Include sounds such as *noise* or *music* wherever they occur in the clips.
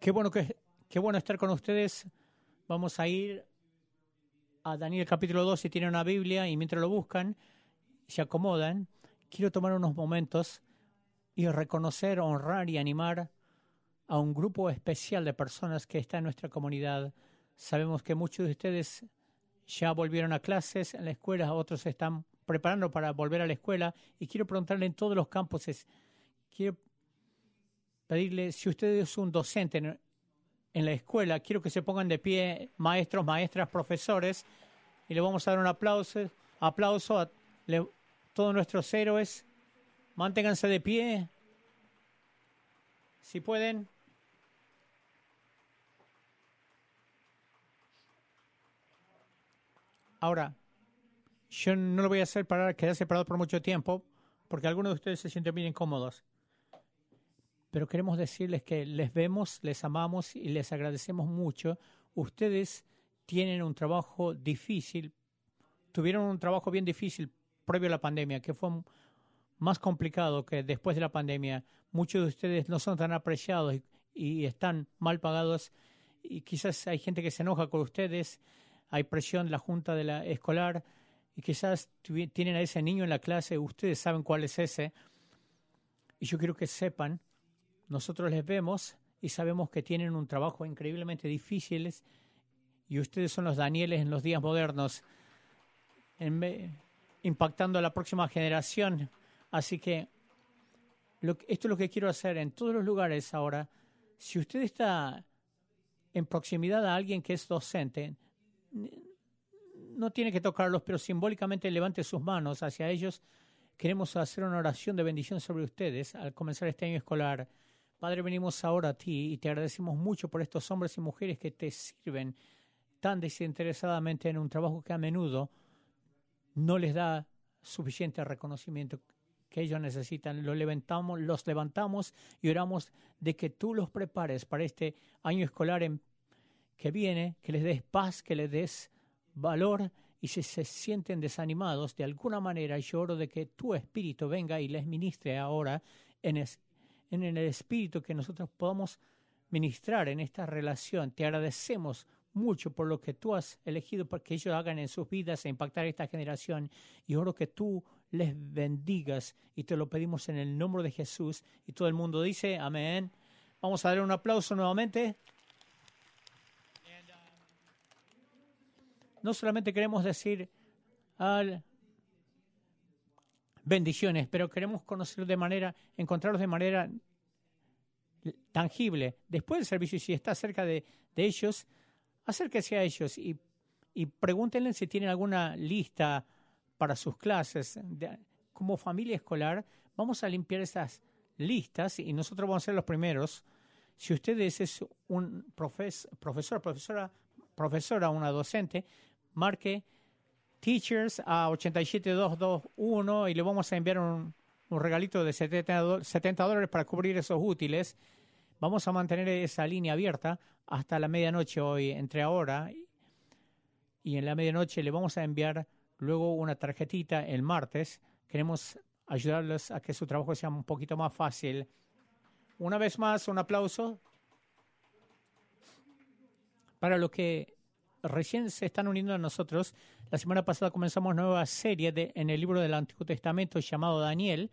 Qué bueno, que, qué bueno estar con ustedes. Vamos a ir a Daniel capítulo 2 si tienen una Biblia y mientras lo buscan, se acomodan. Quiero tomar unos momentos y reconocer, honrar y animar a un grupo especial de personas que está en nuestra comunidad. Sabemos que muchos de ustedes ya volvieron a clases en la escuela, otros están preparando para volver a la escuela y quiero preguntarle en todos los campos, quiero pedirle, si usted es un docente en, la escuela, quiero que se pongan de pie maestros, maestras, profesores, y le vamos a dar un aplauso, aplauso a todos nuestros héroes. Manténganse de pie, si pueden. Ahora, yo no lo voy a hacer para quedarse parado por mucho tiempo, porque algunos de ustedes se sienten bien incómodos pero queremos decirles que les vemos, les amamos y les agradecemos mucho. Ustedes tienen un trabajo difícil, tuvieron un trabajo bien difícil previo a la pandemia, que fue más complicado que después de la pandemia. Muchos de ustedes no son tan apreciados y, están mal pagados y quizás hay gente que se enoja con ustedes, hay presión de la junta de la escolar y quizás tienen a ese niño en la clase, ustedes saben cuál es ese. Y yo quiero que sepan nosotros les vemos y sabemos que tienen un trabajo increíblemente difícil y ustedes son los Danieles en los días modernos, impactando a la próxima generación. Así que esto es lo que quiero hacer en todos los lugares ahora. Si usted está en proximidad a alguien que es docente, no tiene que tocarlos, pero simbólicamente levante sus manos hacia ellos. Queremos hacer una oración de bendición sobre ustedes al comenzar este año escolar. Padre, venimos ahora a ti y te agradecemos mucho por estos hombres y mujeres que te sirven tan desinteresadamente en un trabajo que a menudo no les da suficiente reconocimiento que ellos necesitan. Los levantamos, los levantamos y oramos de que tú los prepares para este año escolar que viene, que les des paz, que les des valor y si se sienten desanimados de alguna manera, yo oro de que tu espíritu venga y les ministre ahora en, en el espíritu que nosotros podamos ministrar en esta relación. Te agradecemos mucho por lo que tú has elegido para que ellos hagan en sus vidas e impactar esta generación. Y oro que tú les bendigas y te lo pedimos en el nombre de Jesús. Y todo el mundo dice amén. Vamos a dar un aplauso nuevamente. No solamente queremos decir al bendiciones, pero queremos conocerlos de manera, encontrarlos de manera tangible. Después del servicio, si está cerca de, ellos, acérquese a ellos y, pregúntenle si tienen alguna lista para sus clases. como familia escolar, vamos a limpiar esas listas y nosotros vamos a ser los primeros. Si ustedes es un profesor, profesora, profesora, una docente, marque Teachers a 87221 y le vamos a enviar un, regalito de 70, 70 dólares para cubrir esos útiles. Vamos a mantener esa línea abierta hasta la medianoche hoy, entre ahora y en la medianoche le vamos a enviar luego una tarjetita el martes. Queremos ayudarles a que su trabajo sea un poquito más fácil. Una vez más, un aplauso para lo que recién se están uniendo a nosotros. La semana pasada comenzamos una nueva serie en el libro del Antiguo Testamento llamado Daniel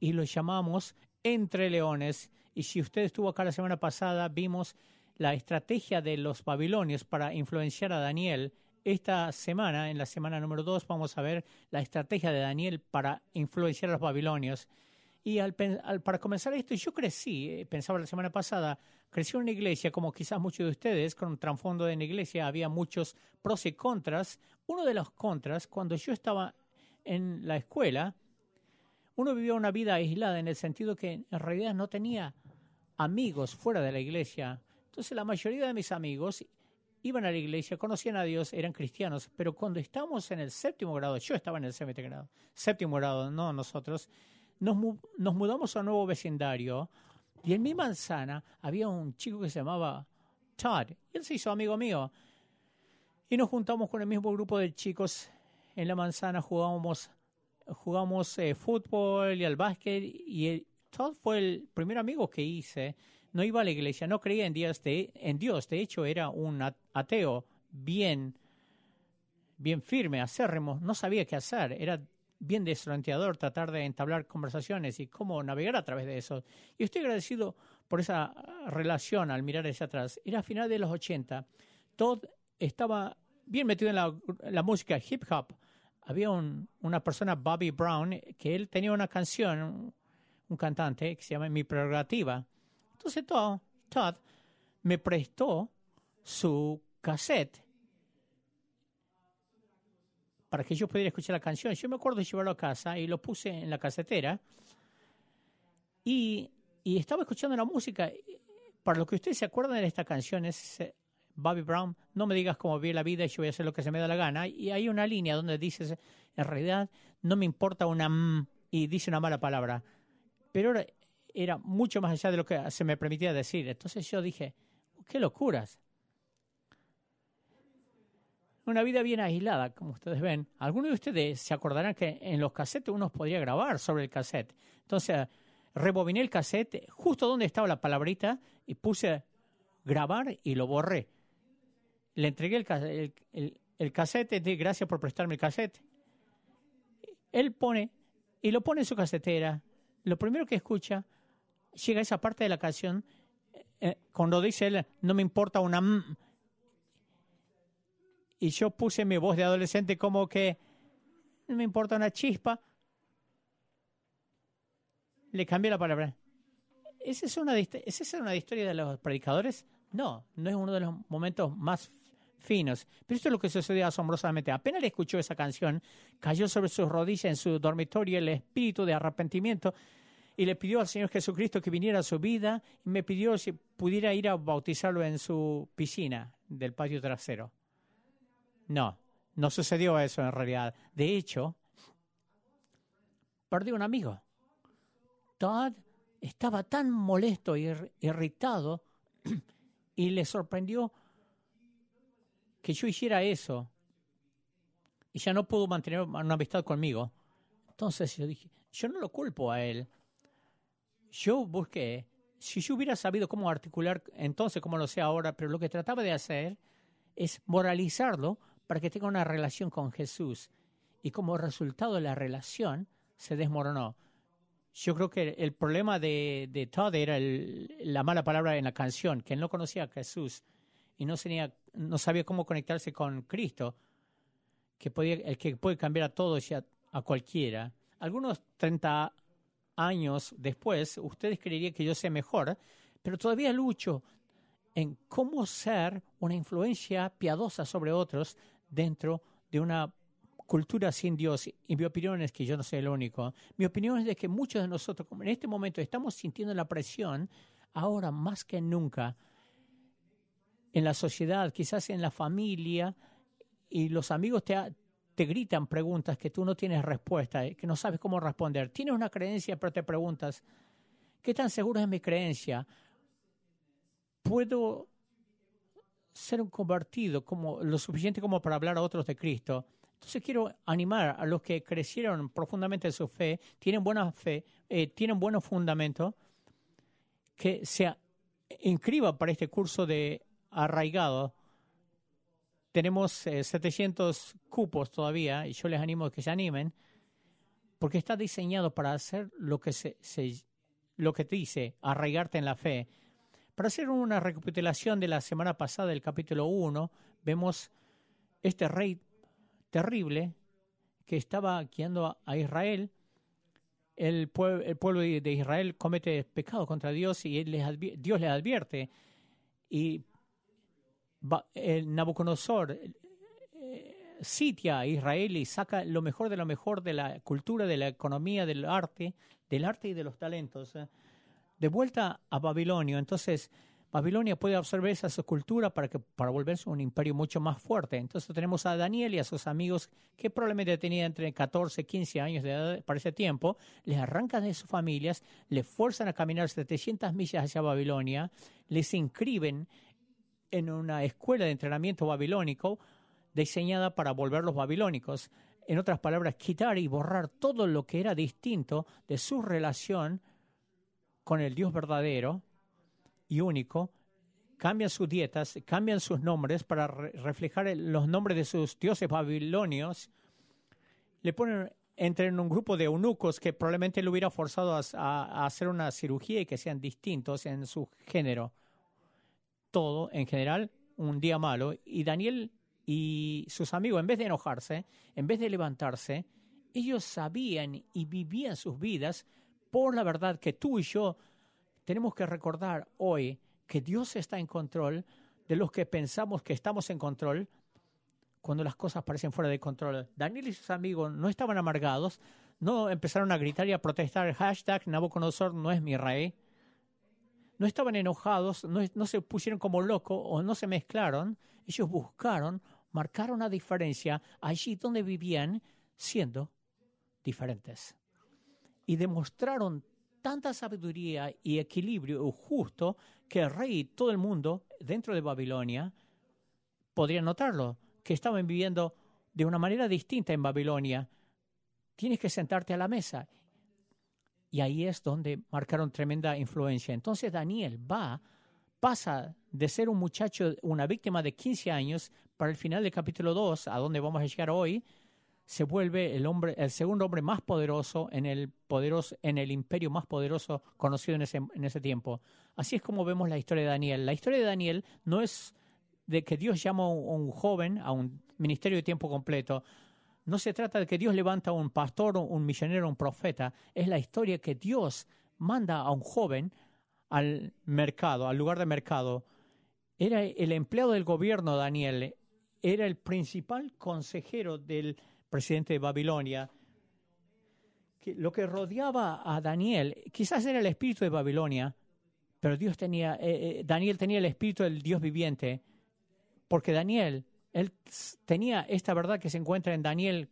y lo llamamos Entre Leones. Y si usted estuvo acá la semana pasada, vimos la estrategia de los babilonios para influenciar a Daniel. Esta semana, en la semana número dos, vamos a ver la estrategia de Daniel para influenciar a los babilonios. Y al, para comenzar esto, yo crecí, eh, pensaba la semana pasada, crecí en una iglesia, como quizás muchos de ustedes, con un trasfondo de la iglesia, había muchos pros y contras. Uno de los contras, cuando yo estaba en la escuela, uno vivía una vida aislada en el sentido que en realidad no tenía amigos fuera de la iglesia. Entonces la mayoría de mis amigos iban a la iglesia, conocían a Dios, eran cristianos, pero cuando estábamos en el séptimo grado, yo estaba en el séptimo grado, séptimo grado, no nosotros, nos, nos mudamos a un nuevo vecindario y en mi manzana había un chico que se llamaba Todd. Y él se hizo amigo mío. Y nos juntamos con el mismo grupo de chicos en la manzana, jugábamos, jugamos eh, fútbol y al básquet. Y Todd fue el primer amigo que hice. no iba a la iglesia, no creía en Dios, de, en Dios, de hecho era un ateo bien, bien firme, acérrimo, no sabía qué hacer, era bien desorientador tratar de entablar conversaciones y cómo navegar a través de eso. Y estoy agradecido por esa relación al mirar hacia atrás. Era a final de los 80. Todd estaba bien metido en la, música hip hop. Había una persona, Bobby Brown, que él tenía una canción, un cantante que se llama Mi Prerrogativa. Entonces Todd me prestó su cassette para que yo pudiera escuchar la canción. Yo me acuerdo de llevarlo a casa y lo puse en la casetera y, estaba escuchando la música. Para lo que ustedes se acuerdan de esta canción es eh, Bobby Brown, no me digas cómo vi la vida y yo voy a hacer lo que se me da la gana. Y hay una línea donde dices, en realidad no me importa una m y dice una mala palabra. Pero era mucho más allá de lo que se me permitía decir. Entonces yo dije, qué locuras una vida bien aislada, como ustedes ven. Algunos de ustedes se acordarán que en los cassettes uno podría grabar sobre el cassette. Entonces, rebobiné el cassette justo donde estaba la palabrita y puse grabar y lo borré. Le entregué el, el, el, cassette, de gracias por prestarme el cassette. Él pone y lo pone en su casetera. Lo primero que escucha, llega a esa parte de la canción, eh, cuando dice él, no me importa una y yo puse mi voz de adolescente como que no me importa una chispa. Le cambié la palabra. ¿Esa es una, ¿es esa una historia de los predicadores? No, no es uno de los momentos más finos. Pero esto es lo que sucedió asombrosamente. Apenas le escuchó esa canción, cayó sobre sus rodillas en su dormitorio el espíritu de arrepentimiento y le pidió al Señor Jesucristo que viniera a su vida y me pidió si pudiera ir a bautizarlo en su piscina del patio trasero. No, no sucedió eso en realidad. De hecho, perdí un amigo. Todd estaba tan molesto y irritado *clears throat* y le sorprendió que yo hiciera eso. Y ya no pudo mantener una amistad conmigo. Entonces yo dije, yo no lo culpo a él. Yo busqué, si yo hubiera sabido cómo articular entonces como lo sé ahora, pero lo que trataba de hacer es moralizarlo para que tenga una relación con Jesús. Y como resultado de la relación, se desmoronó. Yo creo que el problema de, de Todd era la mala palabra en la canción, que él no conocía a Jesús y no, tenía, no sabía cómo conectarse con Cristo, que podía, el que puede cambiar a todos y a, a cualquiera. Algunos 30 años después, ustedes creerían que yo sé mejor, pero todavía lucho en cómo ser una influencia piadosa sobre otros dentro de una cultura sin Dios. Y mi opinión es que yo no soy el único. Mi opinión es de que muchos de nosotros, como en este momento, estamos sintiendo la presión, ahora más que nunca, en la sociedad, quizás en la familia, y los amigos te, te gritan preguntas que tú no tienes respuesta, eh, que no sabes cómo responder. Tienes una creencia, pero te preguntas, ¿qué tan seguro es mi creencia? ¿Puedo ser un convertido como lo suficiente como para hablar a otros de Cristo. Entonces quiero animar a los que crecieron profundamente en su fe, tienen buena fe, eh, tienen buenos fundamentos, que se inscriban para este curso de arraigado. Tenemos 700 eh, cupos todavía y yo les animo a que se animen porque está diseñado para hacer lo que se, se lo que te dice, arraigarte en la fe. Para hacer una recapitulación de la semana pasada del capítulo 1, vemos este rey terrible que estaba guiando a Israel. El, pueblo de Israel comete pecado contra Dios y Dios les advierte. Y Nabucodonosor eh, sitia a Israel y saca lo mejor de lo mejor de la cultura, de la economía, del arte, del arte y de los talentos de vuelta a Babilonia. Entonces, Babilonia puede absorber esa cultura para, que, para volverse un imperio mucho más fuerte. Entonces tenemos a Daniel y a sus amigos que probablemente tenían entre 14 y 15 años de edad para ese tiempo, les arrancan de sus familias, les fuerzan a caminar 700 millas hacia Babilonia, les inscriben en una escuela de entrenamiento babilónico diseñada para volverlos babilónicos. En otras palabras, quitar y borrar todo lo que era distinto de su relación con el Dios verdadero, y único, cambian sus dietas, cambian sus nombres para reflejar los nombres de sus dioses babilonios, le ponen entre en un grupo de eunucos que probablemente le hubiera forzado a, hacer una cirugía y que sean distintos en su género. Todo, en general, un día malo. Y Daniel y sus amigos, en vez de enojarse, en vez de levantarse, ellos sabían y vivían sus vidas por la verdad que tú y yo tenemos que recordar hoy que Dios está en control de los que pensamos que estamos en control cuando las cosas parecen fuera de control. Daniel y sus amigos no estaban amargados, no empezaron a gritar y a protestar hashtag Nabucodonosor no es mi rey. No estaban enojados, no, se pusieron como locos o no se mezclaron. Ellos buscaron, marcaron la diferencia allí donde vivían siendo diferentes. Y demostraron tanta sabiduría y equilibrio justo que el rey y todo el mundo dentro de Babilonia podrían notarlo que estaban viviendo de una manera distinta en Babilonia. Tienes que sentarte a la mesa. Y ahí es donde marcaron tremenda influencia. Entonces Daniel va, pasa de ser un muchacho, una víctima de 15 años, para el final del capítulo 2, a donde vamos a llegar hoy, se vuelve el hombre, el segundo hombre más poderoso en el en el imperio más poderoso conocido en ese, en ese tiempo. Así es como vemos la historia de Daniel. La historia de Daniel no es de que Dios llama a un joven a un ministerio de tiempo completo. No se trata de que Dios levanta a un pastor, un misionero, un profeta. Es la historia que Dios manda a un joven al mercado, al lugar de mercado. Era el empleado del gobierno, Daniel. Era el principal consejero del presidente de Babilonia. lo que rodeaba a Daniel, quizás era el espíritu de Babilonia, pero Dios tenía, eh, eh, Daniel tenía el espíritu del Dios viviente porque Daniel, él tenía esta verdad que se encuentra en Daniel,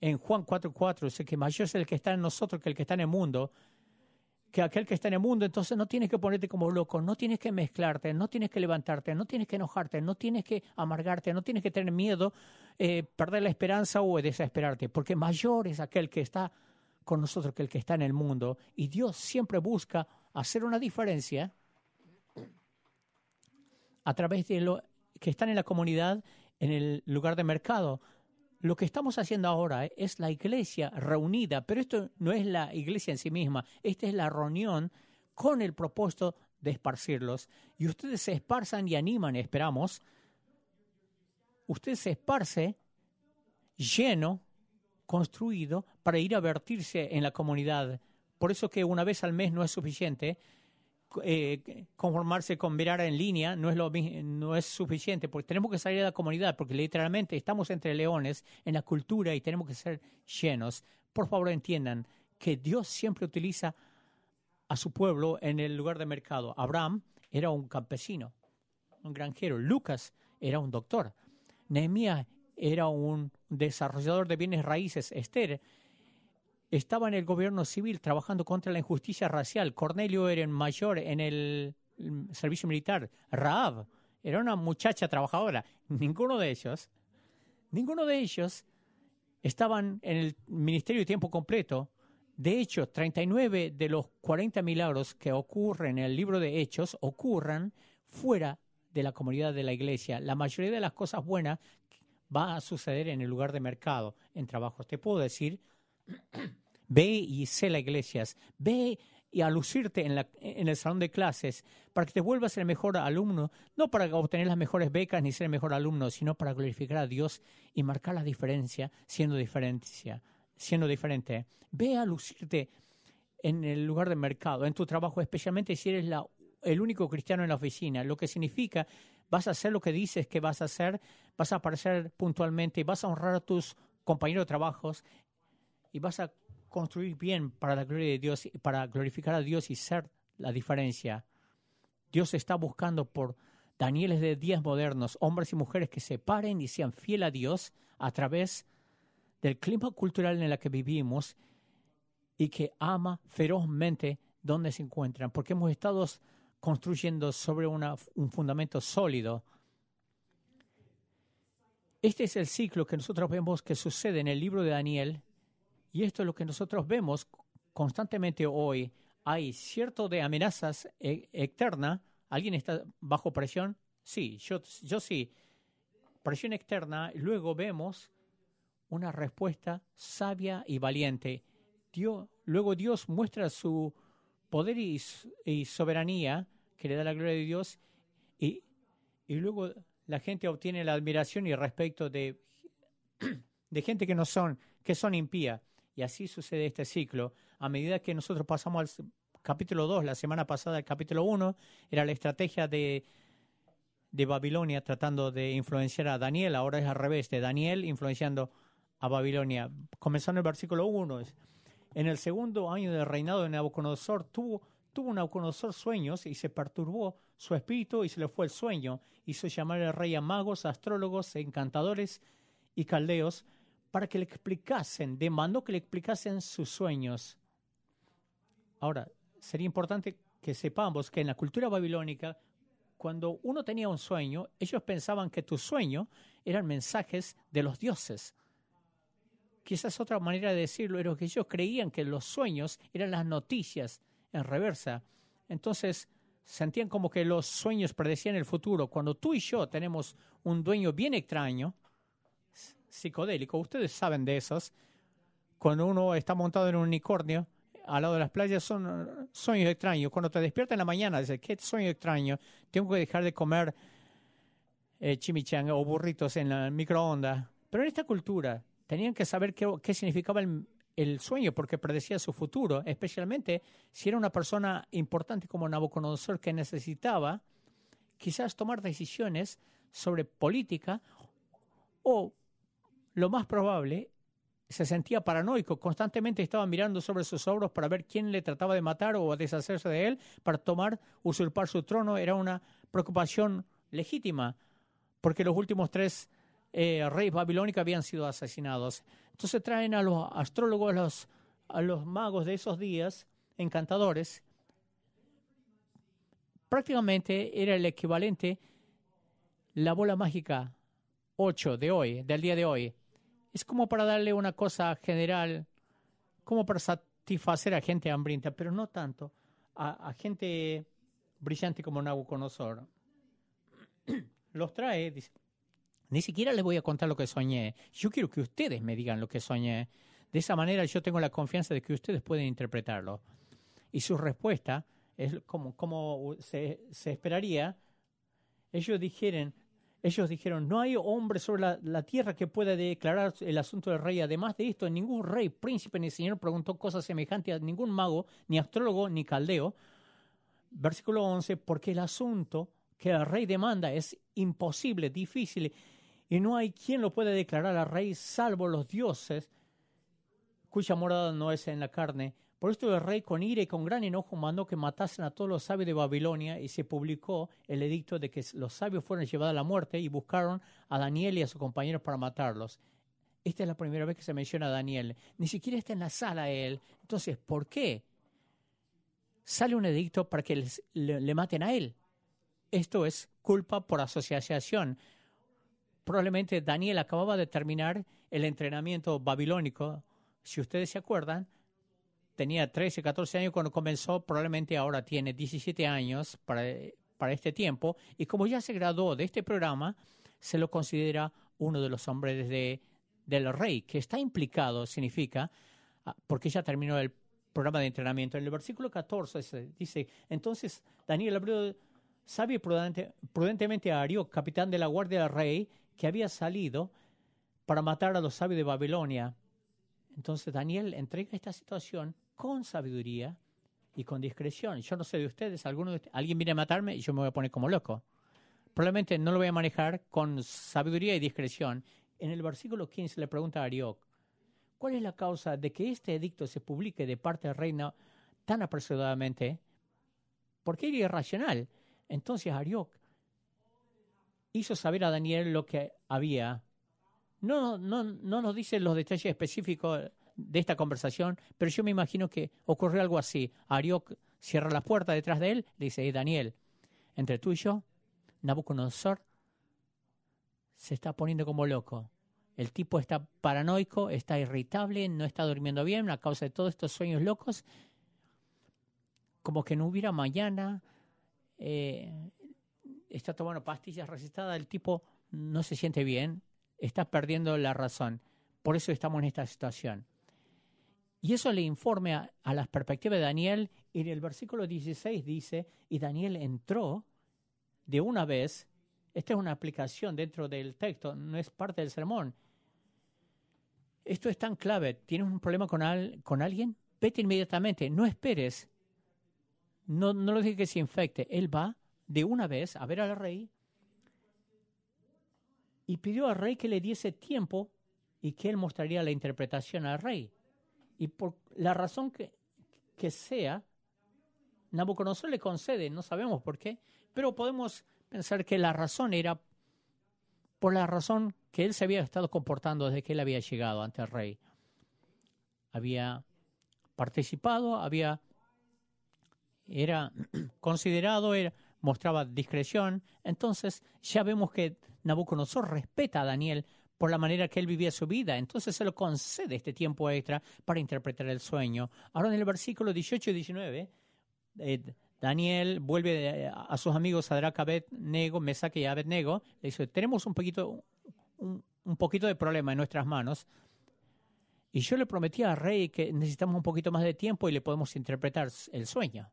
en Juan 4:4, dice que mayor es el que está en nosotros que el que está en el mundo, que aquel que está en el mundo, entonces no tienes que ponerte como loco, no tienes que mezclarte, no tienes que levantarte, no tienes que enojarte, no tienes que amargarte, no tienes que tener miedo, eh, perder la esperanza o desesperarte, porque mayor es aquel que está con nosotros que el que está en el mundo. Y Dios siempre busca hacer una diferencia a través de lo que están en la comunidad, en el lugar de mercado. Lo que estamos haciendo ahora eh, es la iglesia reunida, pero esto no es la iglesia en sí misma, esta es la reunión con el propósito de esparcirlos. Y ustedes se esparzan y animan, esperamos. Usted se esparce lleno, construido, para ir a vertirse en la comunidad. Por eso que una vez al mes no es suficiente, eh, conformarse con mirar en línea no es, lo, no es suficiente, porque tenemos que salir de la comunidad, porque literalmente estamos entre leones en la cultura y tenemos que ser llenos. Por favor, entiendan que Dios siempre utiliza a su pueblo en el lugar de mercado. Abraham era un campesino, un granjero. Lucas era un doctor. Nehemías era un desarrollador de bienes raíces. Esther estaba en el gobierno civil trabajando contra la injusticia racial. Cornelio era mayor en el servicio militar. Raab era una muchacha trabajadora. *laughs* Ninguno de ellos, ninguno de ellos estaban en el ministerio de tiempo completo. De hecho, 39 de los 40 milagros que ocurren en el libro de Hechos ocurran fuera de la comunidad de la iglesia. La mayoría de las cosas buenas va a suceder en el lugar de mercado, en trabajos. Te puedo decir Ve y sé la iglesias. Ve y a lucirte en, el salón de clases para que te vuelvas el mejor alumno, no para obtener las mejores becas ni ser el mejor alumno, sino para glorificar a Dios y marcar la diferencia siendo diferencia, siendo diferente. Ve a lucirte en el lugar de mercado, en tu trabajo, especialmente si eres el único cristiano en la oficina, lo que significa vas a hacer lo que dices que vas a hacer, vas a aparecer puntualmente, vas a honrar a tus compañeros de trabajos y vas a construir bien para la gloria de Dios, para glorificar a Dios y ser la diferencia. Dios está buscando por Danieles de días modernos, hombres y mujeres que se paren y sean fieles a Dios a través del clima cultural en el que vivimos y que ama ferozmente donde se encuentran, porque hemos estado construyendo sobre un fundamento sólido. Este es el ciclo que nosotros vemos que sucede en el libro de Daniel y esto es lo que nosotros vemos constantemente hoy. hay cierto de amenazas e externas. ¿Alguien está bajo presión? Sí, yo, yo sí. Presión externa. Luego vemos una respuesta sabia y valiente. Dios, luego Dios muestra su poder y, soberanía que le da la gloria de Dios y, y luego la gente obtiene la admiración y respeto de, *clears throat* de gente que no son, que son impía. Y así sucede este ciclo. A medida que nosotros pasamos al capítulo 2, la semana pasada el capítulo 1, era la estrategia de, de Babilonia tratando de influenciar a Daniel. Ahora es al revés, de Daniel influenciando a Babilonia. Comenzando el versículo 1. En el segundo año del reinado de Nabucodonosor tuvo, tuvo Nabucodonosor sueños y se perturbó su espíritu y se le fue el sueño. Hizo llamar al rey a magos, astrólogos, encantadores y caldeos para que le explicasen, demandó que le explicasen sus sueños. Ahora, sería importante que sepamos que en la cultura babilónica, cuando uno tenía un sueño, ellos pensaban que tu sueño eran mensajes de los dioses. Quizás otra manera de decirlo era que ellos creían que los sueños eran las noticias en reversa. Entonces, sentían como que los sueños predecían el futuro. Cuando tú y yo tenemos un dueño bien extraño, psicodélico. Ustedes saben de esos. Cuando uno está montado en un unicornio al lado de las playas son sueños extraños. Cuando te despiertas en la mañana, dices, qué sueño extraño. Tengo que dejar de comer eh, chimichanga o burritos en la microondas. Pero en esta cultura tenían que saber qué, qué significaba el, el, sueño porque predecía su futuro, especialmente si era una persona importante como Nabucodonosor que necesitaba quizás tomar decisiones sobre política o lo más probable, se sentía paranoico, constantemente estaba mirando sobre sus hombros para ver quién le trataba de matar o deshacerse de él para tomar, usurpar su trono. Era una preocupación legítima, porque los últimos tres eh, reyes babilónicos habían sido asesinados. Entonces traen a los astrólogos, a los, magos de esos días, encantadores. Prácticamente era el equivalente la bola mágica 8 de hoy, del día de hoy es como para darle una cosa general, como para satisfacer a gente hambrienta, pero no tanto a, gente brillante como Nabucodonosor. *clears throat* Los trae, dice, ni siquiera les voy a contar lo que soñé. Yo quiero que ustedes me digan lo que soñé. De esa manera yo tengo la confianza de que ustedes pueden interpretarlo. Y su respuesta es como, como se, se esperaría. Ellos dijeron, ellos dijeron, no hay hombre sobre la, tierra que pueda declarar el asunto del rey. Además de esto, ningún rey, príncipe ni señor preguntó cosas semejantes a ningún mago, ni astrólogo, ni caldeo. Versículo 11, porque el asunto que el rey demanda es imposible, difícil, y no hay quien lo pueda declarar al rey salvo los dioses, cuya morada no es en la carne, por esto el rey con ira y con gran enojo mandó que matasen a todos los sabios de Babilonia y se publicó el edicto de que los sabios fueran llevados a la muerte y buscaron a Daniel y a sus compañeros para matarlos. Esta es la primera vez que se menciona a Daniel. Ni siquiera está en la sala él. Entonces, ¿por qué? Sale un edicto para que le maten a él. Esto es culpa por asociación. Probablemente Daniel acababa de terminar el entrenamiento babilónico. Si ustedes se acuerdan, tenía 13, 14 años cuando comenzó, probablemente ahora tiene 17 años para, para este tiempo, y como ya se graduó de este programa, se lo considera uno de los hombres de, del rey, que está implicado, significa, ah, porque ya terminó el programa de entrenamiento. En el versículo 14 dice, entonces Daniel abrió sabio prudente, prudentemente a Arioc, capitán de la guardia del rey, que había salido para matar a los sabios de Babilonia. Entonces Daniel entrega esta situación con sabiduría y con discreción. Yo no sé de ustedes, alguno alguien viene a matarme y yo me voy a poner como loco. Probablemente no lo voy a manejar con sabiduría y discreción. En el versículo 15 le pregunta a Arioc, ¿cuál es la causa de que este edicto se publique de parte del reino tan apresuradamente? Porque era irracional. Entonces Arioc hizo saber a Daniel lo que había. No, no, no nos dice los detalles específicos de esta conversación, pero yo me imagino que ocurrió algo así. Ariok cierra la puerta detrás de él, le dice, Daniel, entre tú y yo, Nabucodonosor se está poniendo como loco. El tipo está paranoico, está irritable, no está durmiendo bien a causa de todos estos sueños locos. como que no hubiera mañana, eh, está tomando pastillas recetadas, el tipo no se siente bien, está perdiendo la razón. Por eso estamos en esta situación. Y eso le informe a, a las perspectivas de Daniel. Y en el versículo 16 dice, y Daniel entró de una vez. Esta es una aplicación dentro del texto, no es parte del sermón. Esto es tan clave. ¿Tienes un problema con, con alguien? Vete inmediatamente, no esperes. No, no lo dejes que se infecte. Él va de una vez a ver al rey y pidió al rey que le diese tiempo y que él mostraría la interpretación al rey. Y por la razón que, que sea, Nabucodonosor le concede, no sabemos por qué, pero podemos pensar que la razón era por la razón que él se había estado comportando desde que él había llegado ante el rey. Había participado, había era *clears throat* considerado, era, mostraba discreción. Entonces ya vemos que Nabucodonosor respeta a Daniel por la manera que él vivía su vida. Entonces se lo concede este tiempo extra para interpretar el sueño. Ahora en el versículo 18 y 19, eh, Daniel vuelve a sus amigos Sadrach, Abednego, Mesaque y Abednego. Le dice, tenemos un poquito, un, un poquito de problema en nuestras manos. Y yo le prometí al rey que necesitamos un poquito más de tiempo y le podemos interpretar el sueño.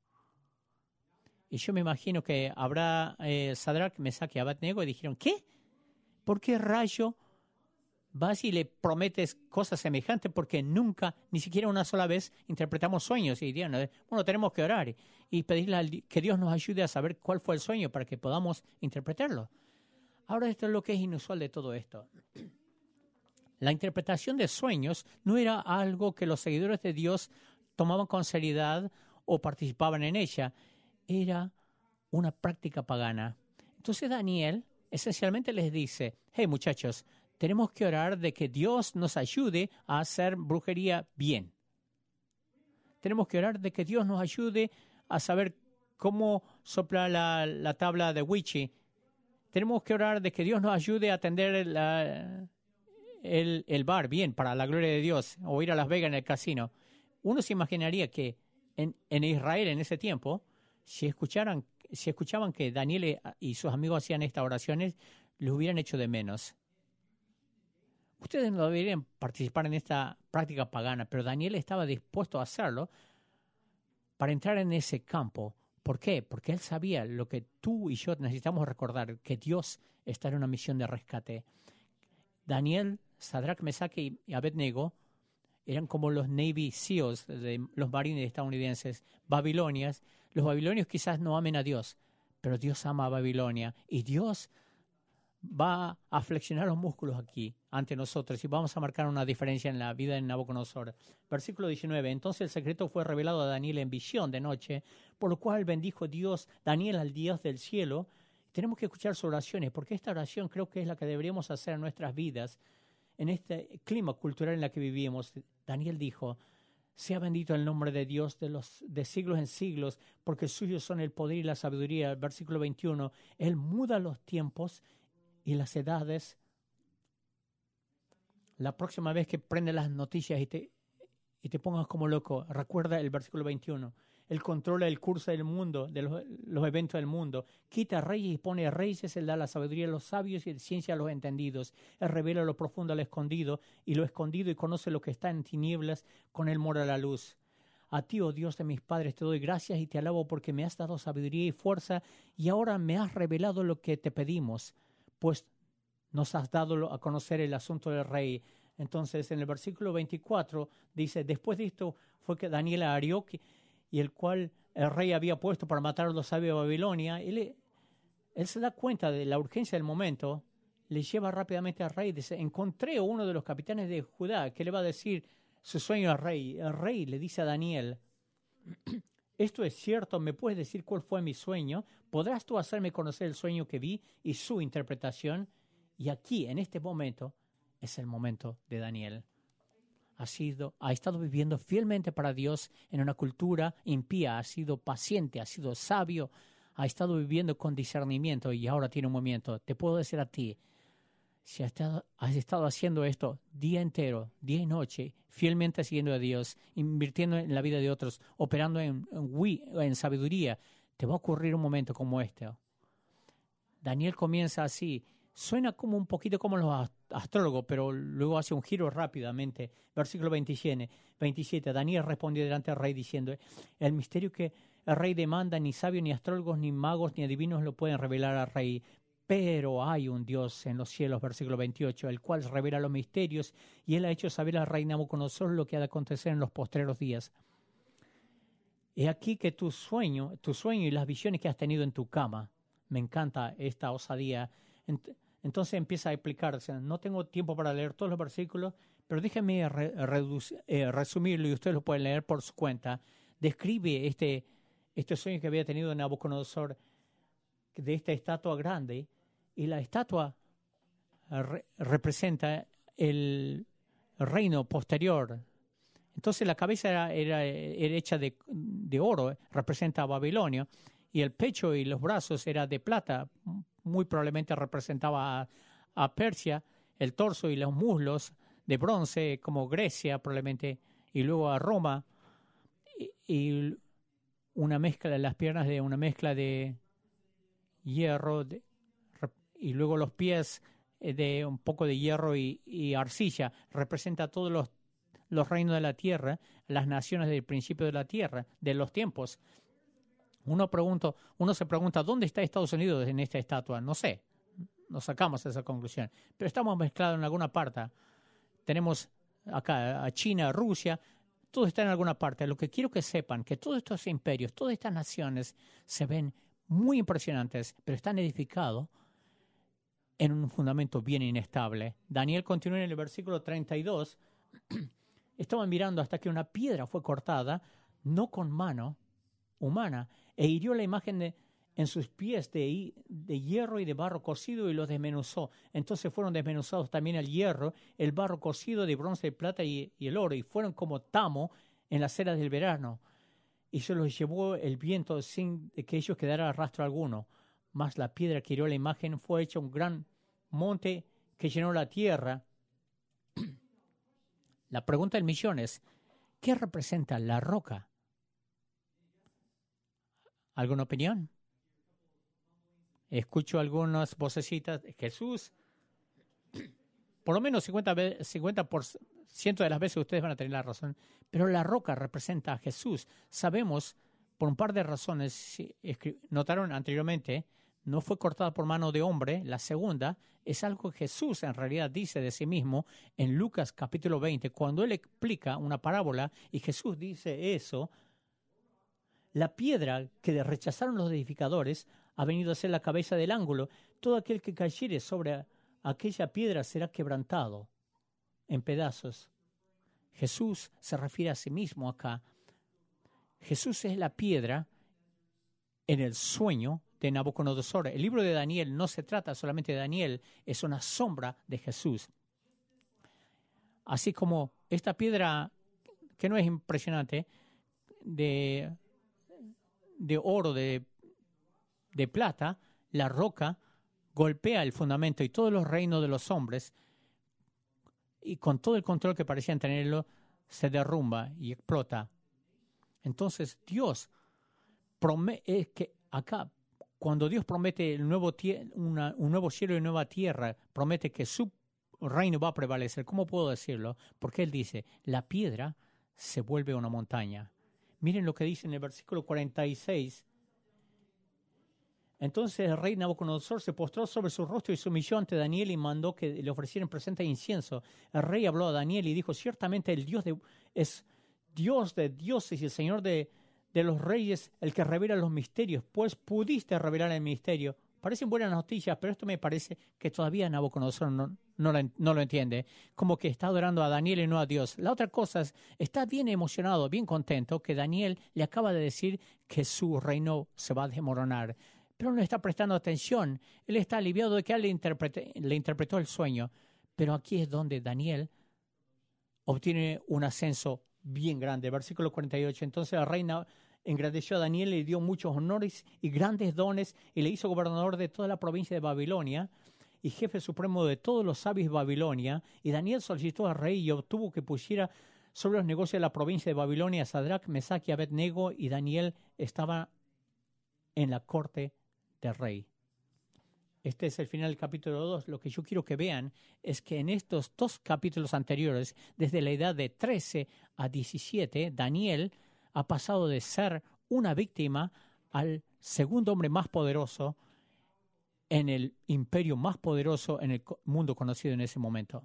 Y yo me imagino que habrá eh, Sadrach, Mesach y Abednego y dijeron, ¿qué? ¿Por qué rayo vas y le prometes cosas semejantes? Porque nunca, ni siquiera una sola vez, interpretamos sueños. Y dirían, bueno, tenemos que orar y pedirle que Dios nos ayude a saber cuál fue el sueño para que podamos interpretarlo. Ahora esto es lo que es inusual de todo esto. La interpretación de sueños no era algo que los seguidores de Dios tomaban con seriedad o participaban en ella era una práctica pagana. Entonces Daniel esencialmente les dice, hey muchachos, tenemos que orar de que Dios nos ayude a hacer brujería bien. Tenemos que orar de que Dios nos ayude a saber cómo sopla la, tabla de Wichi. Tenemos que orar de que Dios nos ayude a atender el, el, bar bien, para la gloria de Dios, o ir a Las Vegas en el casino. Uno se imaginaría que en, en Israel en ese tiempo, si, escucharan, si escuchaban que Daniel y sus amigos hacían estas oraciones, los hubieran hecho de menos. Ustedes no deberían participar en esta práctica pagana, pero Daniel estaba dispuesto a hacerlo para entrar en ese campo. ¿Por qué? Porque él sabía lo que tú y yo necesitamos recordar, que Dios está en una misión de rescate. Daniel, Sadrach, Mesach y Abednego eran como los Navy SEALs, de los marines estadounidenses, babilonias, los babilonios quizás no amen a Dios, pero Dios ama a Babilonia y Dios va a flexionar los músculos aquí ante nosotros y vamos a marcar una diferencia en la vida de Nabucodonosor. Versículo 19. Entonces el secreto fue revelado a Daniel en visión de noche, por lo cual bendijo Dios, Daniel al Dios del cielo. Tenemos que escuchar sus oraciones, porque esta oración creo que es la que deberíamos hacer en nuestras vidas, en este clima cultural en la que vivimos. Daniel dijo, sea bendito el nombre de Dios de, los, de siglos en siglos, porque suyos son el poder y la sabiduría. Versículo 21. Él muda los tiempos y las edades. La próxima vez que prende las noticias y te, y te pongas como loco, recuerda el versículo 21. Él controla el curso del mundo, de los, eventos del mundo. Quita reyes y pone reyes. Él da la sabiduría a los sabios y ciencia a los entendidos. Él revela lo profundo al escondido y lo escondido y conoce lo que está en tinieblas. Con él mora la luz. A ti, oh Dios de mis padres, te doy gracias y te alabo porque me has dado sabiduría y fuerza y ahora me has revelado lo que te pedimos, pues nos has dado a conocer el asunto del rey. Entonces, en el versículo 24 dice, después de esto fue que Daniel Arioque y el cual el rey había puesto para matar a los sabios de Babilonia, él, él se da cuenta de la urgencia del momento, le lleva rápidamente al rey, dice, encontré a uno de los capitanes de Judá que le va a decir su sueño al rey. El rey le dice a Daniel, esto es cierto, ¿me puedes decir cuál fue mi sueño? ¿Podrás tú hacerme conocer el sueño que vi y su interpretación? Y aquí, en este momento, es el momento de Daniel ha, sido, ha estado viviendo fielmente para Dios en una cultura impía, ha sido paciente, ha sido sabio, ha estado viviendo con discernimiento y ahora tiene un momento. Te puedo decir a ti, si has estado, haciendo esto día entero, día y noche, fielmente siguiendo a Dios, invirtiendo en la vida de otros, operando en, en, en sabiduría, te va a ocurrir un momento como este. Daniel comienza así. Suena como un poquito como los astrólogos, pero luego hace un giro rápidamente. Versículo 27. 27. Daniel respondió delante del rey diciendo, el misterio que el rey demanda, ni sabios, ni astrólogos, ni magos, ni adivinos lo pueden revelar al rey. Pero hay un Dios en los cielos, versículo 28, el cual revela los misterios, y él ha hecho saber al rey Nabucodonosor lo que ha de acontecer en los postreros días. He aquí que tu sueño, tu sueño y las visiones que has tenido en tu cama, me encanta esta osadía. Entonces empieza a explicarse. No tengo tiempo para leer todos los versículos, pero déjenme eh, resumirlo y ustedes lo pueden leer por su cuenta. Describe este, este sueño que había tenido Nabucodonosor de esta estatua grande y la estatua representa el reino posterior. Entonces la cabeza era, hecha de, de, oro, representa a Babilonia, y el pecho y los brazos era de plata, muy probablemente representaba a, Persia, el torso y los muslos de bronce como Grecia probablemente, y luego a Roma, y, una mezcla de las piernas de una mezcla de hierro y luego los pies eh, de un poco de hierro y, arcilla, representa todos los, los reinos de la tierra, las naciones del principio de la tierra, de los tiempos. Uno, uno se pregunta, ¿dónde está Estados Unidos en esta estatua? No sé, nos sacamos esa conclusión, pero estamos mezclados en alguna parte. Tenemos acá a China, Rusia, todo está en alguna parte. Lo que quiero que sepan, que todos estos imperios, todas estas naciones se ven muy impresionantes, pero están edificados en un fundamento bien inestable. Daniel continúa en el versículo 32. *clears throat* Estaban mirando hasta que una piedra fue cortada, no con mano humana, e hirió la imagen de, en sus pies de, de, hierro y de barro cocido y los desmenuzó. Entonces fueron desmenuzados también el hierro, el barro cocido de bronce, plata y, el oro, y fueron como tamo en las eras del verano. Y se los llevó el viento sin que ellos quedara rastro alguno. Mas la piedra que hirió la imagen fue hecha un gran monte que llenó la tierra. *clears throat* La pregunta del millón es, ¿qué representa la roca? ¿Alguna opinión? Escucho algunas vocecitas. Jesús, *clears throat* por lo menos 50%, 50 de las veces ustedes van a tener la razón, pero la roca representa a Jesús. Sabemos, por un par de razones, notaron anteriormente, no fue cortada por mano de hombre. La segunda es algo que Jesús en realidad dice de sí mismo en Lucas capítulo 20, cuando él explica una parábola y Jesús dice eso, la piedra que rechazaron los edificadores ha venido a ser la cabeza del ángulo. Todo aquel que cayere sobre aquella piedra será quebrantado en pedazos. Jesús se refiere a sí mismo acá. Jesús es la piedra en el sueño de Nabucodonosor. El libro de Daniel no se trata solamente de Daniel, es una sombra de Jesús. Así como esta piedra, que no es impresionante, de de oro, de, de plata, la roca golpea el fundamento y todos los reinos de los hombres, y con todo el control que parecían tenerlo, se derrumba y explota. Entonces Dios promete, que acá, cuando Dios promete un nuevo cielo y nueva tierra, promete que su reino va a prevalecer. ¿Cómo puedo decirlo? Porque Él dice, la piedra se vuelve una montaña. Miren lo que dice en el versículo 46. Entonces el rey Nabucodonosor se postró sobre su rostro y se humilló ante Daniel y mandó que le ofrecieran presente de incienso. El rey habló a Daniel y dijo, ciertamente el Dios de, es Dios de dioses y el Señor de, de los reyes, el que revela los misterios, pues pudiste revelar el misterio. Parecen buenas noticias, pero esto me parece que todavía Nabucodonosor no, lo, entiende. Como que está adorando a Daniel y no a Dios. La otra cosa es, está bien emocionado, bien contento que Daniel le acaba de decir que su reino se va a desmoronar. Pero no está prestando atención. Él está aliviado de que él le, le interpretó el sueño. Pero aquí es donde Daniel obtiene un ascenso bien grande. Versículo 48. Entonces la reina engrandeció a Daniel, le dio muchos honores y grandes dones y le hizo gobernador de toda la provincia de Babilonia y jefe supremo de todos los sabios de Babilonia, y Daniel solicitó al rey y obtuvo que pusiera sobre los negocios de la provincia de Babilonia Sadrach, Mesach y Abednego, y Daniel estaba en la corte del rey. Este es el final del capítulo 2. Lo que yo quiero que vean es que en estos dos capítulos anteriores, desde la edad de 13 a 17, Daniel ha pasado de ser una víctima al segundo hombre más poderoso en el imperio más poderoso en el mundo conocido en ese momento.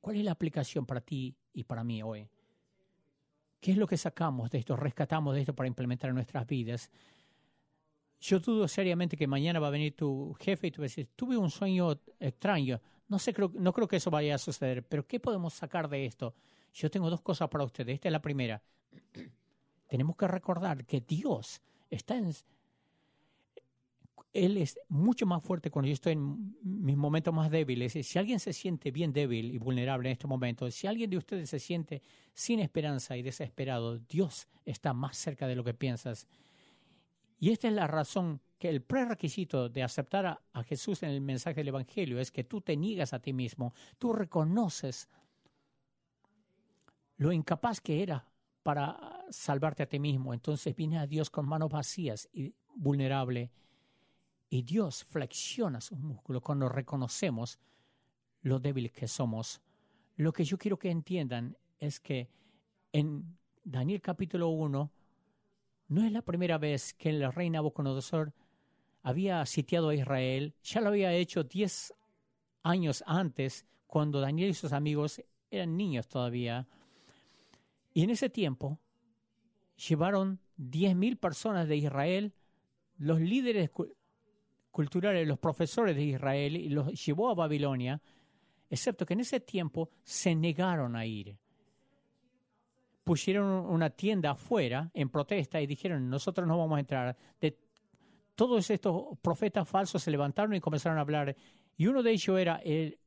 ¿Cuál es la aplicación para ti y para mí hoy? ¿Qué es lo que sacamos de esto, rescatamos de esto para implementar en nuestras vidas? Yo dudo seriamente que mañana va a venir tu jefe y tú vas a decir, tuve un sueño extraño. No, sé, creo, no creo que eso vaya a suceder, pero ¿qué podemos sacar de esto? Yo tengo dos cosas para ustedes. Esta es la primera. Tenemos que recordar que Dios está en, él es mucho más fuerte cuando yo estoy en mis momentos más débiles. Si alguien se siente bien débil y vulnerable en estos momentos, si alguien de ustedes se siente sin esperanza y desesperado, Dios está más cerca de lo que piensas. Y esta es la razón que el prerequisito de aceptar a, a Jesús en el mensaje del Evangelio es que tú te niegas a ti mismo, tú reconoces lo incapaz que era para salvarte a ti mismo. Entonces viene a Dios con manos vacías y vulnerable y Dios flexiona sus músculos cuando reconocemos lo débiles que somos. Lo que yo quiero que entiendan es que en Daniel capítulo 1 no es la primera vez que el rey Nabucodonosor había sitiado a Israel, ya lo había hecho diez años antes, cuando Daniel y sus amigos eran niños todavía. Y en ese tiempo llevaron diez mil personas de Israel, los líderes culturales, los profesores de Israel, y los llevó a Babilonia, excepto que en ese tiempo se negaron a ir. Pusieron una tienda afuera en protesta y dijeron, nosotros no vamos a entrar. De todos estos profetas falsos se levantaron y comenzaron a hablar. Y uno de ellos era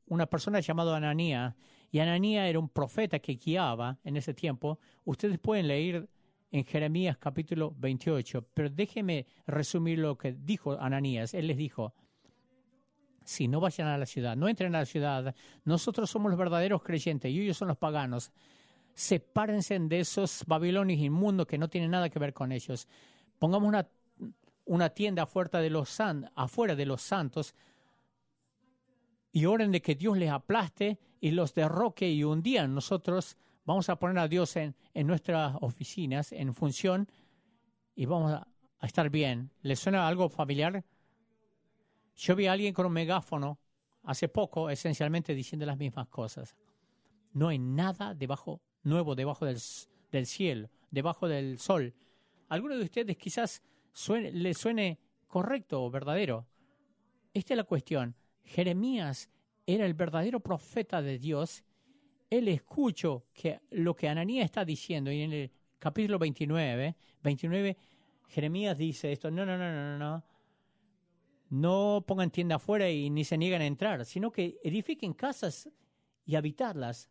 una persona llamada Ananía. Y Ananía era un profeta que guiaba en ese tiempo. Ustedes pueden leer en Jeremías capítulo 28. Pero déjeme resumir lo que dijo Ananías. Él les dijo, si no vayan a la ciudad, no entren a la ciudad, nosotros somos los verdaderos creyentes y ellos son los paganos. Sepárense de esos babilonios inmundos que no tienen nada que ver con ellos. Pongamos una, una tienda afuera de, los afuera de los santos y oren de que Dios les aplaste y los derroque y un día nosotros vamos a poner a Dios en, nuestras oficinas, en función, y vamos a, estar bien. ¿Le suena algo familiar? Yo vi a alguien con un megáfono hace poco, esencialmente diciendo las mismas cosas. No hay nada debajo, nuevo debajo del, cielo, debajo del sol. alguno de ustedes quizás le suene correcto o verdadero. Esta es la cuestión. Jeremías era el verdadero profeta de Dios él escuchó que lo que Ananías está diciendo, y en el capítulo 29, 29, Jeremías dice esto, no, no, no, no, no, no. Pongan tienda afuera y ni se niegan a entrar, sino que edifiquen casas y habitarlas,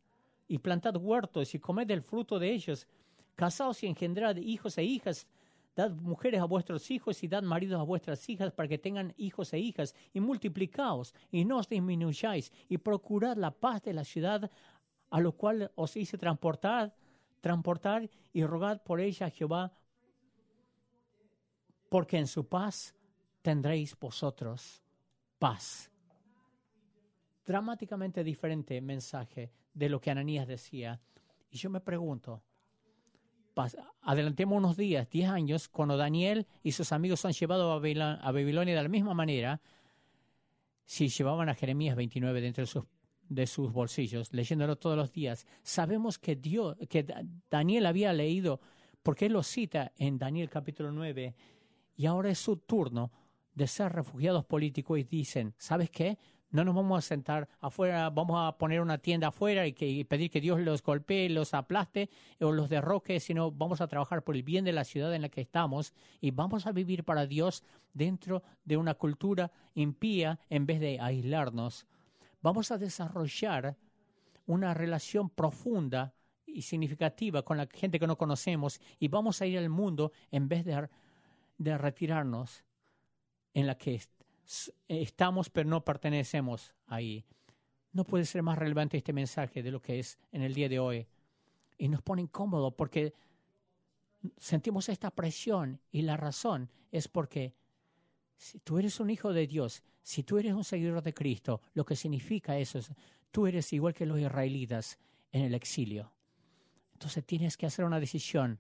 y plantad huertos y comed el fruto de ellos, casaos y engendrad hijos e hijas, dad mujeres a vuestros hijos y dad maridos a vuestras hijas para que tengan hijos e hijas, y multiplicaos y no os disminuyáis, y procurad la paz de la ciudad a lo cual os hice transportar, transportar y rogad por ella a Jehová, porque en su paz tendréis vosotros paz. Dramáticamente diferente mensaje de lo que Ananías decía. Y yo me pregunto, adelantemos unos días, diez años, cuando Daniel y sus amigos son llevados a Babilonia de la misma manera, si llevaban a Jeremías 29 dentro de sus sus bolsillos, leyéndolo todos los días. Sabemos que Dios, que Daniel había leído, porque él lo cita en Daniel capítulo 9, y ahora es su turno de ser refugiados políticos y dicen, ¿sabes qué? No nos vamos a sentar afuera, vamos a poner una tienda afuera y, pedir que Dios los golpee, los aplaste o los derroque, sino vamos a trabajar por el bien de la ciudad en la que estamos y vamos a vivir para Dios dentro de una cultura impía en vez de aislarnos. Vamos a desarrollar una relación profunda y significativa con la gente que no conocemos y vamos a ir al mundo en vez de, de retirarnos en la que estamos pero no pertenecemos ahí. No puede ser más relevante este mensaje de lo que es en el día de hoy. Y nos pone incómodo porque sentimos esta presión y la razón es porque si tú eres un hijo de Dios, si tú eres un seguidor de Cristo, lo que significa eso es, tú eres igual que los israelitas en el exilio. Entonces tienes que hacer una decisión.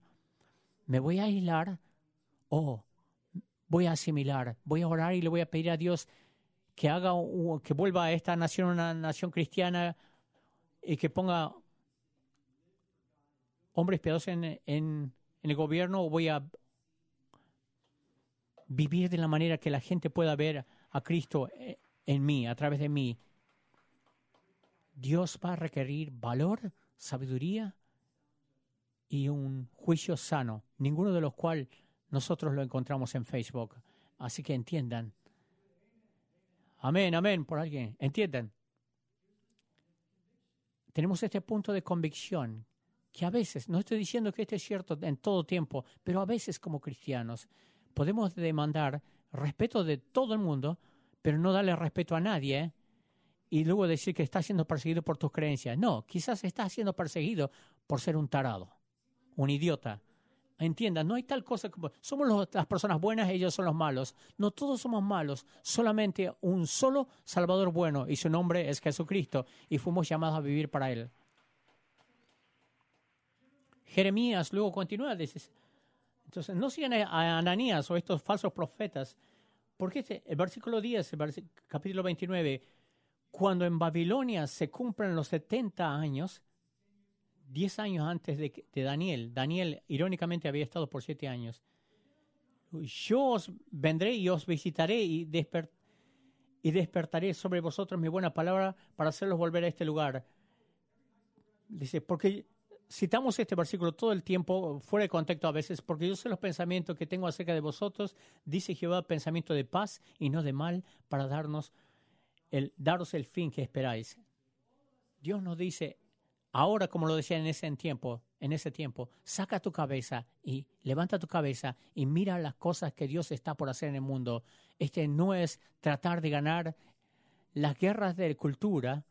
¿Me voy a aislar o voy a asimilar? Voy a orar y le voy a pedir a Dios que haga que vuelva a esta nación una nación cristiana y que ponga hombres piadosos en, el gobierno o voy a vivir de la manera que la gente pueda ver a Cristo eh, en mí, a través de mí. Dios va a requerir valor, sabiduría y un juicio sano, ninguno de los cuales nosotros lo encontramos en Facebook. Así que entiendan. Amén, amén, por alguien. Entiendan. Tenemos este punto de convicción que a veces, no estoy diciendo que este es cierto en todo tiempo, pero a veces como cristianos podemos demandar respeto de todo el mundo, pero no darle respeto a nadie ¿eh? y luego decir que estás siendo perseguido por tus creencias. No, quizás estás siendo perseguido por ser un tarado, un idiota. Entiendan, no hay tal cosa como somos las personas buenas, ellos son los malos. No todos somos malos, solamente un solo Salvador bueno y su nombre es Jesucristo y fuimos llamados a vivir para Él. Jeremías luego continúa, dice, entonces, no sigan a Ananías o estos falsos profetas, porque este, el versículo 10, el capítulo 29, cuando en Babilonia se cumplen los 70 años, 10 años antes de, de Daniel, Daniel irónicamente había estado por 7 años, yo os vendré y os visitaré y, y despertaré sobre vosotros mi buena palabra para hacerlos volver a este lugar. Dice, porque citamos este versículo todo el tiempo, fuera de contexto a veces, porque yo sé los pensamientos que tengo acerca de vosotros, dice Jehová, pensamiento de paz y no de mal, para darnos el, daros el fin que esperáis. Dios nos dice, ahora como lo decía en ese tiempo, en ese tiempo, saca tu cabeza y levanta tu cabeza y mira las cosas que Dios está por hacer en el mundo. Este no es tratar de ganar las guerras de cultura,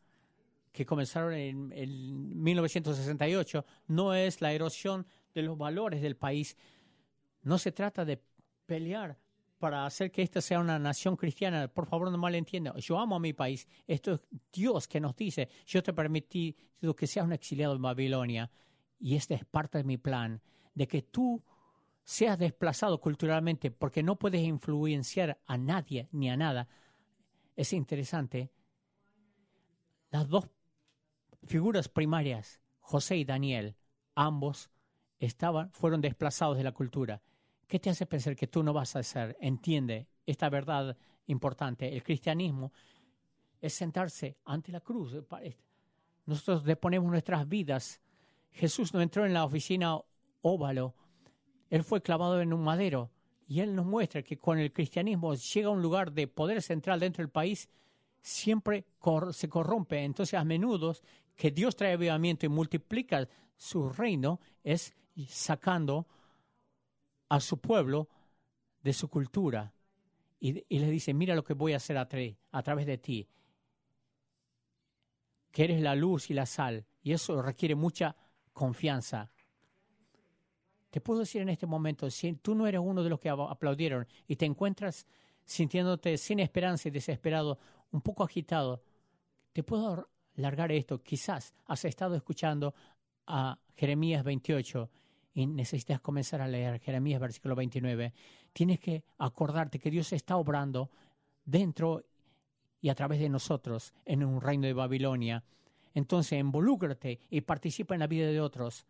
que comenzaron en, 1968 no es la erosión de los valores del país. No se trata de pelear para hacer que esta sea una nación cristiana. Por favor, no malentienda. Yo amo a mi país. Esto es Dios que nos dice, yo te permití que seas un exiliado en Babilonia. Y este es parte de mi plan, de que tú seas desplazado culturalmente porque no puedes influenciar a nadie ni a nada. Es interesante. Las dos figuras primarias, José y Daniel, ambos estaban, fueron desplazados de la cultura. ¿Qué te hace pensar que tú no vas a ser? Entiende esta verdad importante. El cristianismo es sentarse ante la cruz. Nosotros deponemos nuestras vidas. Jesús no entró en la oficina óvalo. Él fue clavado en un madero. Y Él nos muestra que con el cristianismo llega a un lugar de poder central dentro del país, siempre se corrompe. Entonces, a menudo que Dios trae avivamiento y multiplica su reino es sacando a su pueblo de su cultura y, le dice, mira lo que voy a hacer a, a través de ti, que eres la luz y la sal, y eso requiere mucha confianza. Te puedo decir en este momento, si tú no eres uno de los que aplaudieron y te encuentras sintiéndote sin esperanza y desesperado, un poco agitado, te puedo largar esto. Quizás has estado escuchando a Jeremías 28 y necesitas comenzar a leer Jeremías versículo 29. Tienes que acordarte que Dios está obrando dentro y a través de nosotros en un reino de Babilonia. Entonces, involúcrate y participa en la vida de otros.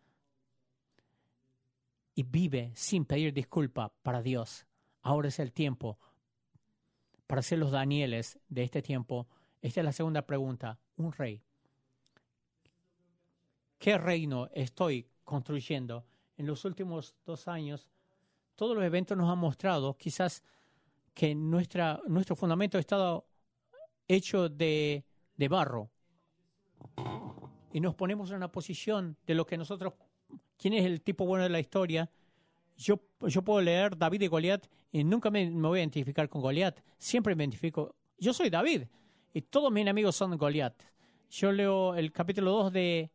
Y vive sin pedir disculpa para Dios. Ahora es el tiempo para ser los Danieles de este tiempo. Esta es la segunda pregunta un rey. ¿Qué reino estoy construyendo? En los últimos dos años, todos los eventos nos han mostrado quizás que nuestra, nuestro fundamento ha estado hecho de, de barro. Y nos ponemos en una posición de lo que nosotros, quién es el tipo bueno de la historia, Yo, yo puedo leer David y Goliat y nunca me, me voy a identificar con Goliat. Siempre me identifico. Yo soy David y todos mis enemigos son Goliat. Yo leo el capítulo 2 de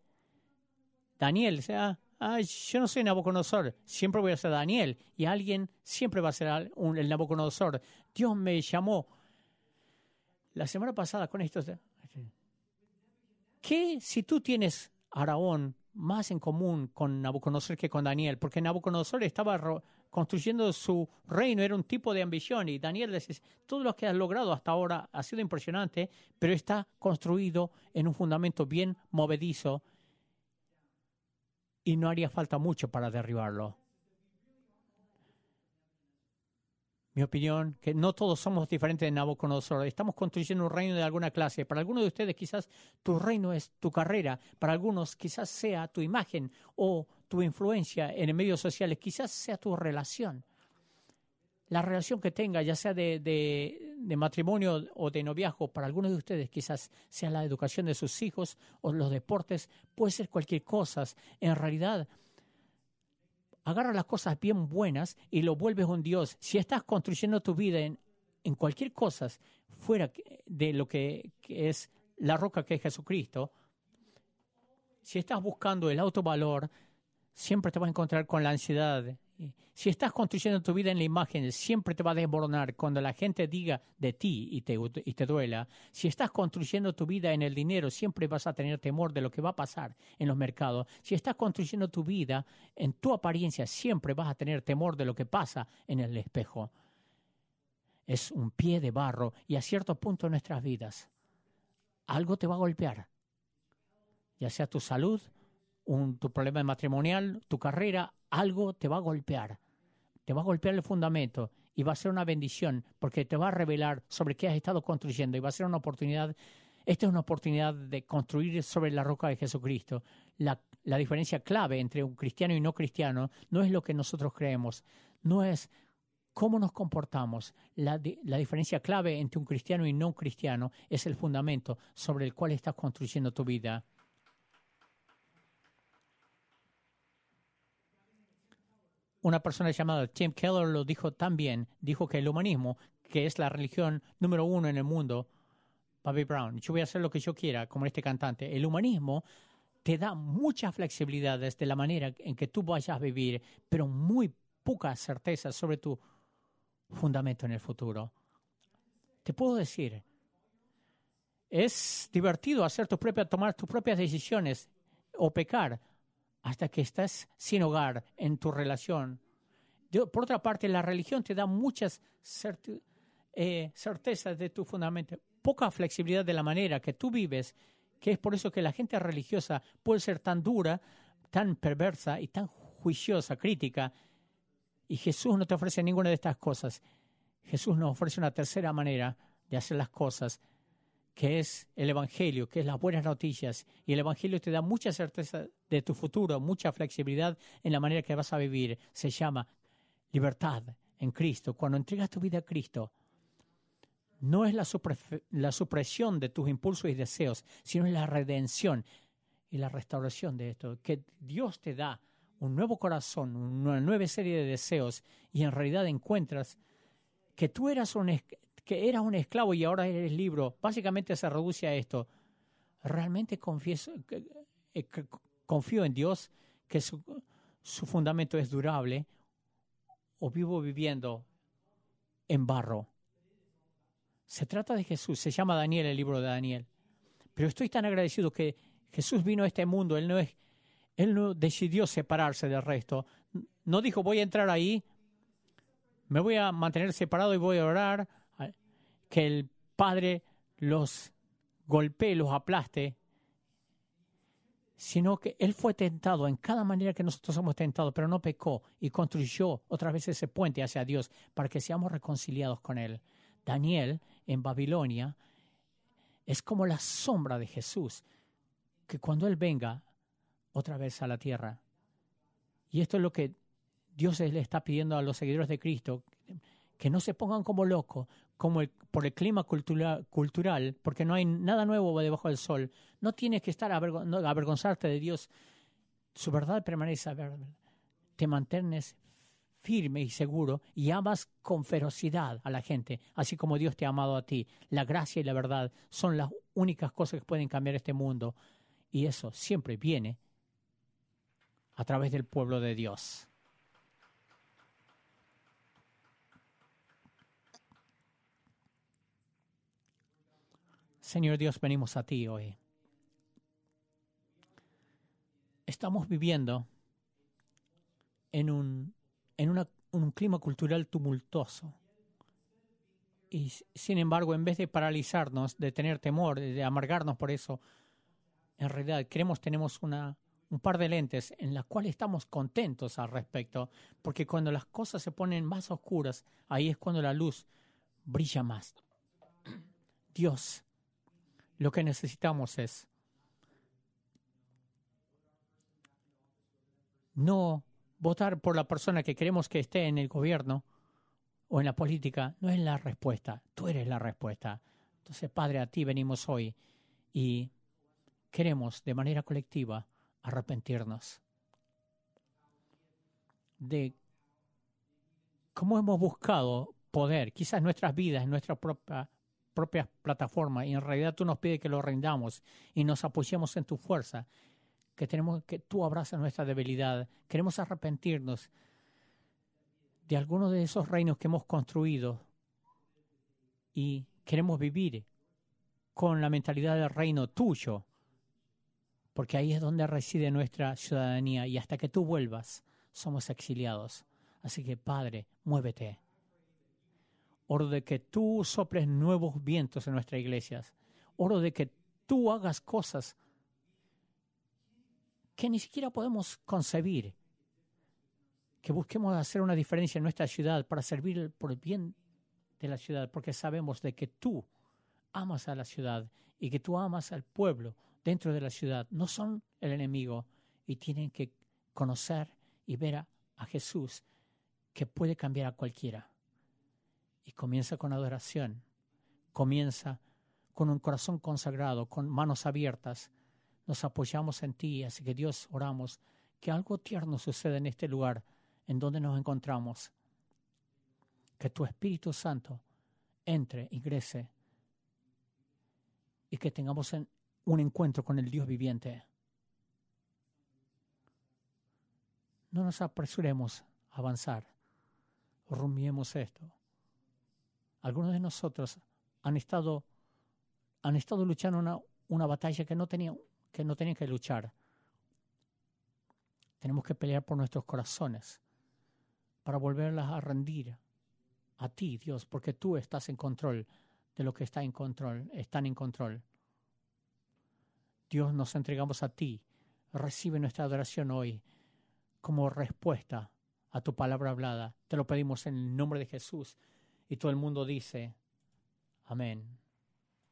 Daniel. O sea, ah, yo no soy Nabucodonosor. Siempre voy a ser Daniel. Y alguien siempre va a ser el Nabucodonosor. Dios me llamó la semana pasada con esto. ¿Qué si tú tienes Araón más en común con Nabucodonosor que con Daniel? Porque Nabucodonosor estaba construyendo su reino, era un tipo de ambición. Y Daniel dice, todo lo que has logrado hasta ahora ha sido impresionante, pero está construido en un fundamento bien movedizo y no haría falta mucho para derribarlo. mi opinión, que no todos somos diferentes de Nabucodonosor. Estamos construyendo un reino de alguna clase. Para algunos de ustedes quizás tu reino es tu carrera. Para algunos quizás sea tu imagen o tu influencia en medios sociales. Quizás sea tu relación. La relación que tenga, ya sea de, de matrimonio o de noviazgo, para algunos de ustedes quizás sea la educación de sus hijos o los deportes. Puede ser cualquier cosa. En realidad, agarra las cosas bien buenas y lo vuelves un Dios. Si estás construyendo tu vida en, en cualquier cosa fuera de lo que, es la roca que es Jesucristo, si estás buscando el autovalor, siempre te vas a encontrar con la ansiedad si estás construyendo tu vida en la imagen, siempre te va a desmoronar cuando la gente diga de ti y te, y te duela. Si estás construyendo tu vida en el dinero, siempre vas a tener temor de lo que va a pasar en los mercados. Si estás construyendo tu vida en tu apariencia, siempre vas a tener temor de lo que pasa en el espejo. Es un pie de barro y a cierto punto en nuestras vidas algo te va a golpear, ya sea tu salud, tu problema matrimonial, tu carrera, algo te va a golpear. Te va a golpear el fundamento y va a ser una bendición porque te va a revelar sobre qué has estado construyendo y va a ser una oportunidad. Esta es una oportunidad de construir sobre la roca de Jesucristo. La, diferencia clave entre un cristiano y no cristiano no es lo que nosotros creemos, no es cómo nos comportamos. La, diferencia clave entre un cristiano y no cristiano es el fundamento sobre el cual estás construyendo tu vida. Una persona llamada Tim Keller lo dijo también, dijo que el humanismo, que es la religión número uno en el mundo, Bobby Brown, yo voy a hacer lo que yo quiera, como este cantante, el humanismo te da muchas flexibilidades de la manera en que tú vayas a vivir, pero muy poca certeza sobre tu fundamento en el futuro. Te puedo decir, es divertido hacer tus propias, tomar tus propias decisiones o pecar, hasta que estás sin hogar en tu relación. por otra parte, la religión te da muchas eh, certezas de tu fundamento, poca flexibilidad de la manera que tú vives, que es por eso que la gente religiosa puede ser tan dura, tan perversa y tan juiciosa, crítica, y Jesús no te ofrece ninguna de estas cosas. Jesús nos ofrece una tercera manera de hacer las cosas que es el Evangelio, que es las buenas noticias. Y el Evangelio te da mucha certeza de tu futuro, mucha flexibilidad en la manera que vas a vivir. Se llama libertad en Cristo. Cuando entregas tu vida a Cristo, no es la, supresión de tus impulsos y deseos, sino es la redención y la restauración de esto. Que Dios te da un nuevo corazón, una nueva serie de deseos y en realidad encuentras que tú eras un, que eras un esclavo y ahora eres libre, básicamente se reduce a esto. Realmente confieso, eh, confío en Dios que su, su fundamento es durable o vivo viviendo en barro. Se trata de Jesús, se llama Daniel el libro de Daniel. Pero estoy tan agradecido que Jesús vino a este mundo, Él no, es, él no decidió separarse del resto. No dijo voy a entrar ahí, me voy a mantener separado y voy a orar que el Padre los golpee, los aplaste, sino que Él fue tentado en cada manera que nosotros somos tentados, pero no pecó y construyó otra vez ese puente hacia Dios para que seamos reconciliados con Él. Daniel en Babilonia es como la sombra de Jesús, que cuando Él venga otra vez a la tierra, y esto es lo que Dios le está pidiendo a los seguidores de Cristo, que no se pongan como locos, como por el clima cultural, porque no hay nada nuevo debajo del sol. No tienes que estar avergonzarte de Dios. Su verdad permanece. Te mantienes firme y seguro y amas con ferocidad a la gente, así como Dios te ha amado a ti. La gracia y la verdad son las únicas cosas que pueden cambiar este mundo y eso siempre viene a través del pueblo de Dios. Señor Dios, venimos a ti hoy. Estamos viviendo en un, en un clima cultural tumultuoso. Y sin embargo, en vez de paralizarnos, de tener temor, de amargarnos por eso, en realidad creemos tenemos una, un par de lentes en las cuales estamos contentos al respecto, porque cuando las cosas se ponen más oscuras, ahí es cuando la luz brilla más. Dios lo que necesitamos es no votar por la persona que queremos que esté en el gobierno o en la política. No es la respuesta, tú eres la respuesta. Entonces, Padre, a ti venimos hoy y queremos de manera colectiva arrepentirnos de cómo hemos buscado poder, quizás nuestras vidas, nuestra propia propias plataformas y en realidad tú nos pides que lo rendamos y nos apoyemos en tu fuerza, que tenemos que tú abrazas nuestra debilidad. Queremos arrepentirnos de algunos de esos reinos que hemos construido y queremos vivir con la mentalidad del reino tuyo, porque ahí es donde reside nuestra ciudadanía y hasta que tú vuelvas somos exiliados. Así que Padre, muévete Oro de que tú soples nuevos vientos en nuestras iglesias. Oro de que tú hagas cosas que ni siquiera podemos concebir. Que busquemos hacer una diferencia en nuestra ciudad para servir por el bien de la ciudad, porque sabemos de que tú amas a la ciudad y que tú amas al pueblo dentro de la ciudad. No son el enemigo y tienen que conocer y ver a, a Jesús que puede cambiar a cualquiera y comienza con adoración, comienza con un corazón consagrado, con manos abiertas. Nos apoyamos en ti, así que Dios oramos que algo tierno suceda en este lugar en donde nos encontramos. Que tu Espíritu Santo entre, ingrese y que tengamos un encuentro con el Dios viviente. No nos apresuremos a avanzar, rumiemos esto algunos de nosotros han estado, han estado luchando una, batalla que no, tenían, que no que luchar. Tenemos que pelear por nuestros corazones para volverlas a rendir a ti, Dios, porque tú estás en control de lo que está en control, están en control. Dios, nos entregamos a ti. Recibe nuestra adoración hoy como respuesta a tu palabra hablada. Te lo pedimos en el nombre de Jesús. Y todo el mundo dice, amén.